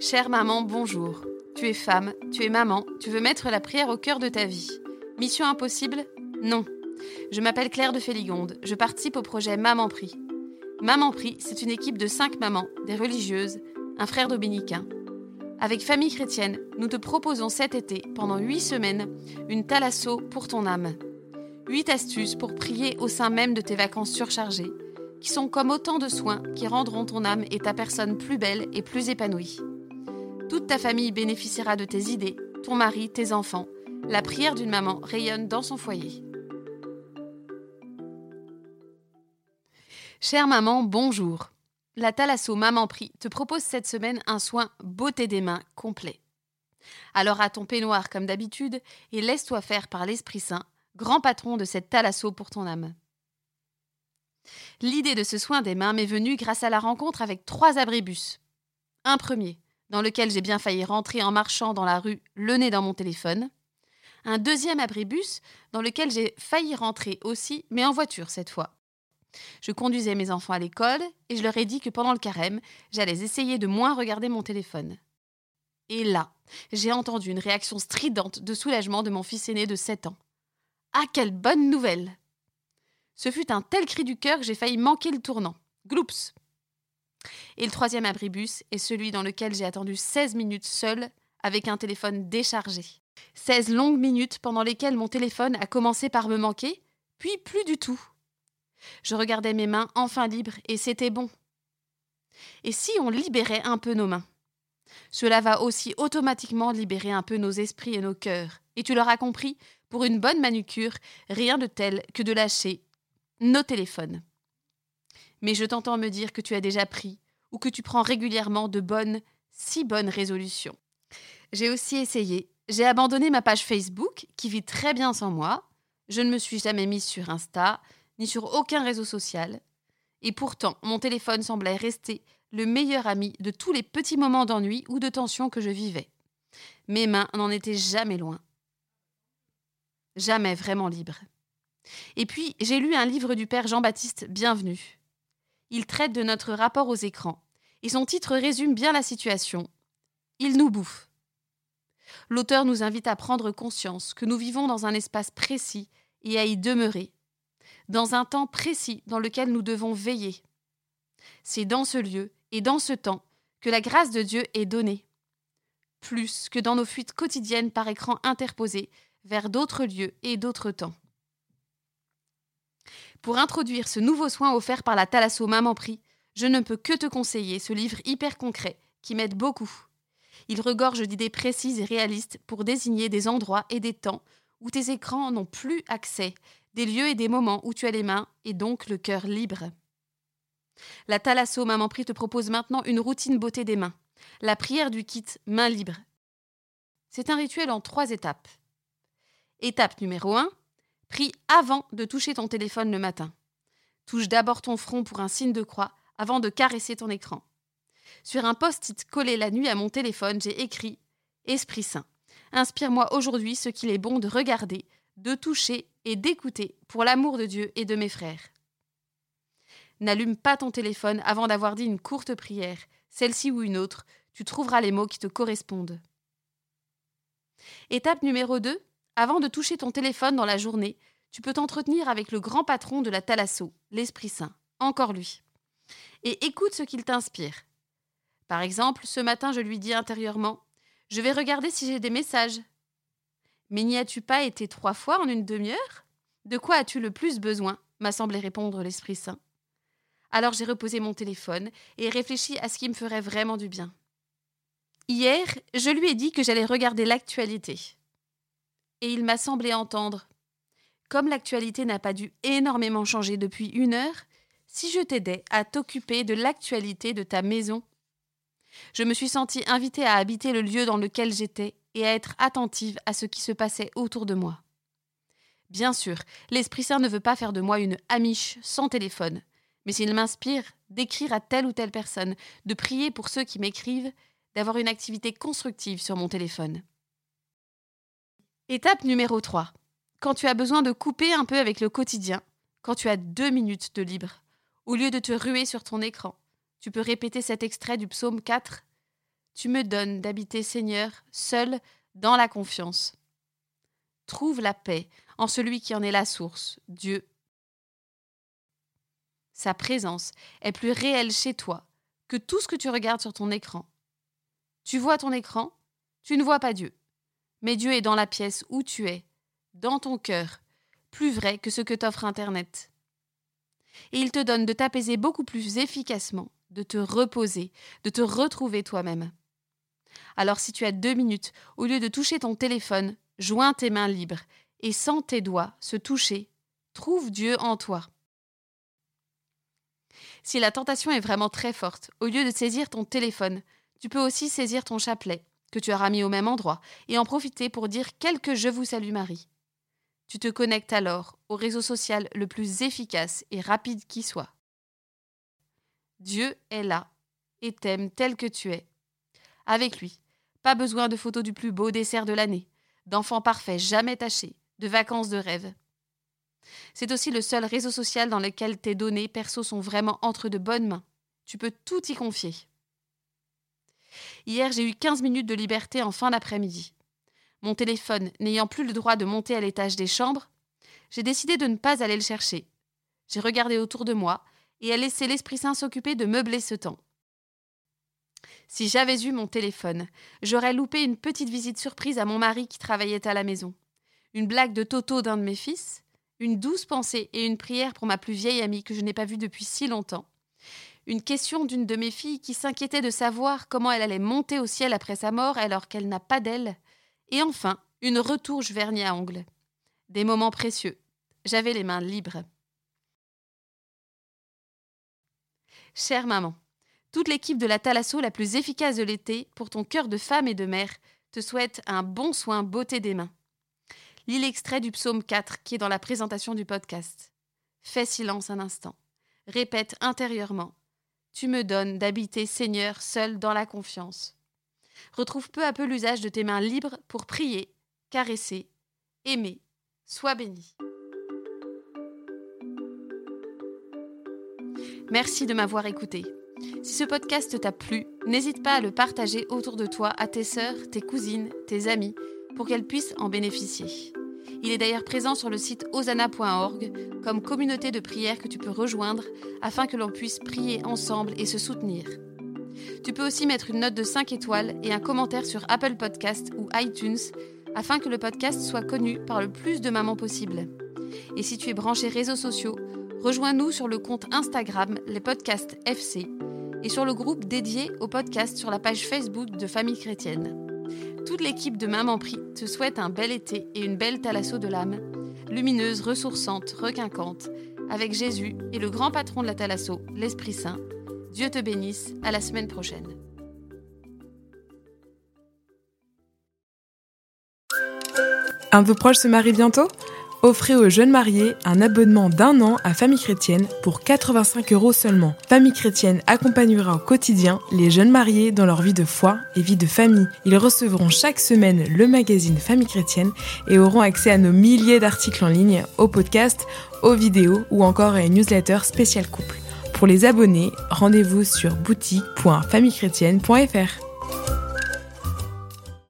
Chère maman, bonjour. Tu es femme, tu es maman, tu veux mettre la prière au cœur de ta vie. Mission impossible? Non. Je m'appelle Claire de Féligonde, je participe au projet Maman Prie. Maman Prie, c'est une équipe de cinq mamans, des religieuses, un frère dominicain. Avec Famille Chrétienne, nous te proposons cet été, pendant huit semaines, une thalasso pour ton âme. Huit astuces pour prier au sein même de tes vacances surchargées, qui sont comme autant de soins qui rendront ton âme et ta personne plus belle et plus épanouie. Toute ta famille bénéficiera de tes idées, ton mari, tes enfants. La prière d'une maman rayonne dans son foyer. Chère maman, bonjour. La Thalasso Maman Prie te propose cette semaine un soin beauté des mains complet. Alors à ton peignoir comme d'habitude et laisse-toi faire par l'Esprit Saint, grand patron de cette Thalasso pour ton âme. L'idée de ce soin des mains m'est venue grâce à la rencontre avec trois abribus. Un premier, dans lequel j'ai bien failli rentrer en marchant dans la rue, le nez dans mon téléphone. Un deuxième abribus, dans lequel j'ai failli rentrer aussi, mais en voiture cette fois. Je conduisais mes enfants à l'école et je leur ai dit que pendant le carême, j'allais essayer de moins regarder mon téléphone. Et là, j'ai entendu une réaction stridente de soulagement de mon fils aîné de 7 ans. Ah, quelle bonne nouvelle Ce fut un tel cri du cœur que j'ai failli manquer le tournant. Gloups et le troisième abribus est celui dans lequel j'ai attendu 16 minutes seul avec un téléphone déchargé. 16 longues minutes pendant lesquelles mon téléphone a commencé par me manquer, puis plus du tout. Je regardais mes mains enfin libres et c'était bon. Et si on libérait un peu nos mains? Cela va aussi automatiquement libérer un peu nos esprits et nos cœurs. Et tu l'auras compris, pour une bonne manucure, rien de tel que de lâcher nos téléphones mais je t'entends me dire que tu as déjà pris ou que tu prends régulièrement de bonnes, si bonnes résolutions. J'ai aussi essayé. J'ai abandonné ma page Facebook, qui vit très bien sans moi. Je ne me suis jamais mise sur Insta, ni sur aucun réseau social. Et pourtant, mon téléphone semblait rester le meilleur ami de tous les petits moments d'ennui ou de tension que je vivais. Mes mains n'en étaient jamais loin. Jamais vraiment libres. Et puis, j'ai lu un livre du père Jean-Baptiste Bienvenu. Il traite de notre rapport aux écrans, et son titre résume bien la situation. Il nous bouffe. L'auteur nous invite à prendre conscience que nous vivons dans un espace précis et à y demeurer, dans un temps précis dans lequel nous devons veiller. C'est dans ce lieu et dans ce temps que la grâce de Dieu est donnée, plus que dans nos fuites quotidiennes par écran interposé vers d'autres lieux et d'autres temps. Pour introduire ce nouveau soin offert par la Thalasso Maman Prix, je ne peux que te conseiller ce livre hyper concret qui m'aide beaucoup. Il regorge d'idées précises et réalistes pour désigner des endroits et des temps où tes écrans n'ont plus accès, des lieux et des moments où tu as les mains et donc le cœur libre. La Thalasso Maman Prix te propose maintenant une routine beauté des mains, la prière du kit main libre. C'est un rituel en trois étapes. Étape numéro 1, Prie avant de toucher ton téléphone le matin. Touche d'abord ton front pour un signe de croix avant de caresser ton écran. Sur un post-it collé la nuit à mon téléphone, j'ai écrit Esprit Saint, inspire-moi aujourd'hui ce qu'il est bon de regarder, de toucher et d'écouter pour l'amour de Dieu et de mes frères. N'allume pas ton téléphone avant d'avoir dit une courte prière, celle-ci ou une autre, tu trouveras les mots qui te correspondent. Étape numéro 2, avant de toucher ton téléphone dans la journée, tu peux t'entretenir avec le grand patron de la Thalasso, l'Esprit Saint, encore lui. Et écoute ce qu'il t'inspire. Par exemple, ce matin, je lui dis intérieurement Je vais regarder si j'ai des messages. Mais n'y as-tu pas été trois fois en une demi-heure? De quoi as-tu le plus besoin? m'a semblé répondre l'Esprit Saint. Alors j'ai reposé mon téléphone et réfléchi à ce qui me ferait vraiment du bien. Hier, je lui ai dit que j'allais regarder l'actualité et il m'a semblé entendre. Comme l'actualité n'a pas dû énormément changer depuis une heure, si je t'aidais à t'occuper de l'actualité de ta maison. Je me suis sentie invitée à habiter le lieu dans lequel j'étais et à être attentive à ce qui se passait autour de moi. Bien sûr, l'Esprit Saint ne veut pas faire de moi une amiche sans téléphone, mais s'il m'inspire d'écrire à telle ou telle personne, de prier pour ceux qui m'écrivent, d'avoir une activité constructive sur mon téléphone. Étape numéro 3. Quand tu as besoin de couper un peu avec le quotidien, quand tu as deux minutes de libre, au lieu de te ruer sur ton écran, tu peux répéter cet extrait du psaume 4. Tu me donnes d'habiter, Seigneur, seul dans la confiance. Trouve la paix en celui qui en est la source, Dieu. Sa présence est plus réelle chez toi que tout ce que tu regardes sur ton écran. Tu vois ton écran, tu ne vois pas Dieu. Mais Dieu est dans la pièce où tu es, dans ton cœur, plus vrai que ce que t'offre Internet. Et il te donne de t'apaiser beaucoup plus efficacement, de te reposer, de te retrouver toi-même. Alors si tu as deux minutes, au lieu de toucher ton téléphone, joins tes mains libres et sens tes doigts se toucher. Trouve Dieu en toi. Si la tentation est vraiment très forte, au lieu de saisir ton téléphone, tu peux aussi saisir ton chapelet, que tu auras mis au même endroit, et en profiter pour dire quelque Je vous salue Marie. Tu te connectes alors au réseau social le plus efficace et rapide qui soit. Dieu est là et t'aime tel que tu es. Avec lui, pas besoin de photos du plus beau dessert de l'année, d'enfants parfaits jamais tachés, de vacances de rêve. C'est aussi le seul réseau social dans lequel tes données perso sont vraiment entre de bonnes mains. Tu peux tout y confier. Hier, j'ai eu 15 minutes de liberté en fin d'après-midi. Mon téléphone n'ayant plus le droit de monter à l'étage des chambres, j'ai décidé de ne pas aller le chercher. J'ai regardé autour de moi et à laisser l'Esprit Saint s'occuper de meubler ce temps. Si j'avais eu mon téléphone, j'aurais loupé une petite visite surprise à mon mari qui travaillait à la maison, une blague de Toto d'un de mes fils, une douce pensée et une prière pour ma plus vieille amie que je n'ai pas vue depuis si longtemps, une question d'une de mes filles qui s'inquiétait de savoir comment elle allait monter au ciel après sa mort alors qu'elle n'a pas d'aile, et enfin une retouche vernis à ongles. Des moments précieux. J'avais les mains libres. Chère maman, toute l'équipe de la Thalasso la plus efficace de l'été, pour ton cœur de femme et de mère, te souhaite un bon soin beauté des mains. Lis l'extrait du psaume 4 qui est dans la présentation du podcast. Fais silence un instant. Répète intérieurement. Tu me donnes d'habiter, Seigneur, seul dans la confiance. Retrouve peu à peu l'usage de tes mains libres pour prier, caresser, aimer. Sois béni. Merci de m'avoir écouté. Si ce podcast t'a plu, n'hésite pas à le partager autour de toi à tes sœurs, tes cousines, tes amis, pour qu'elles puissent en bénéficier. Il est d'ailleurs présent sur le site osana.org comme communauté de prière que tu peux rejoindre afin que l'on puisse prier ensemble et se soutenir. Tu peux aussi mettre une note de 5 étoiles et un commentaire sur Apple Podcast ou iTunes afin que le podcast soit connu par le plus de mamans possible. Et si tu es branché réseaux sociaux, rejoins-nous sur le compte Instagram Les Podcasts FC et sur le groupe dédié au podcast sur la page Facebook de Famille Chrétienne. Toute l'équipe de Maman Prie te souhaite un bel été et une belle thalasso de l'âme, lumineuse, ressourçante, requinquante, avec Jésus et le grand patron de la thalasso, l'Esprit Saint. Dieu te bénisse, à la semaine prochaine. Un peu proche se marie bientôt? Offrez aux jeunes mariés un abonnement d'un an à Famille Chrétienne pour 85 euros seulement. Famille Chrétienne accompagnera au quotidien les jeunes mariés dans leur vie de foi et vie de famille. Ils recevront chaque semaine le magazine Famille Chrétienne et auront accès à nos milliers d'articles en ligne, aux podcasts, aux vidéos ou encore à une newsletter spéciale couple. Pour les abonnés, rendez-vous sur boutique.famillechrétienne.fr.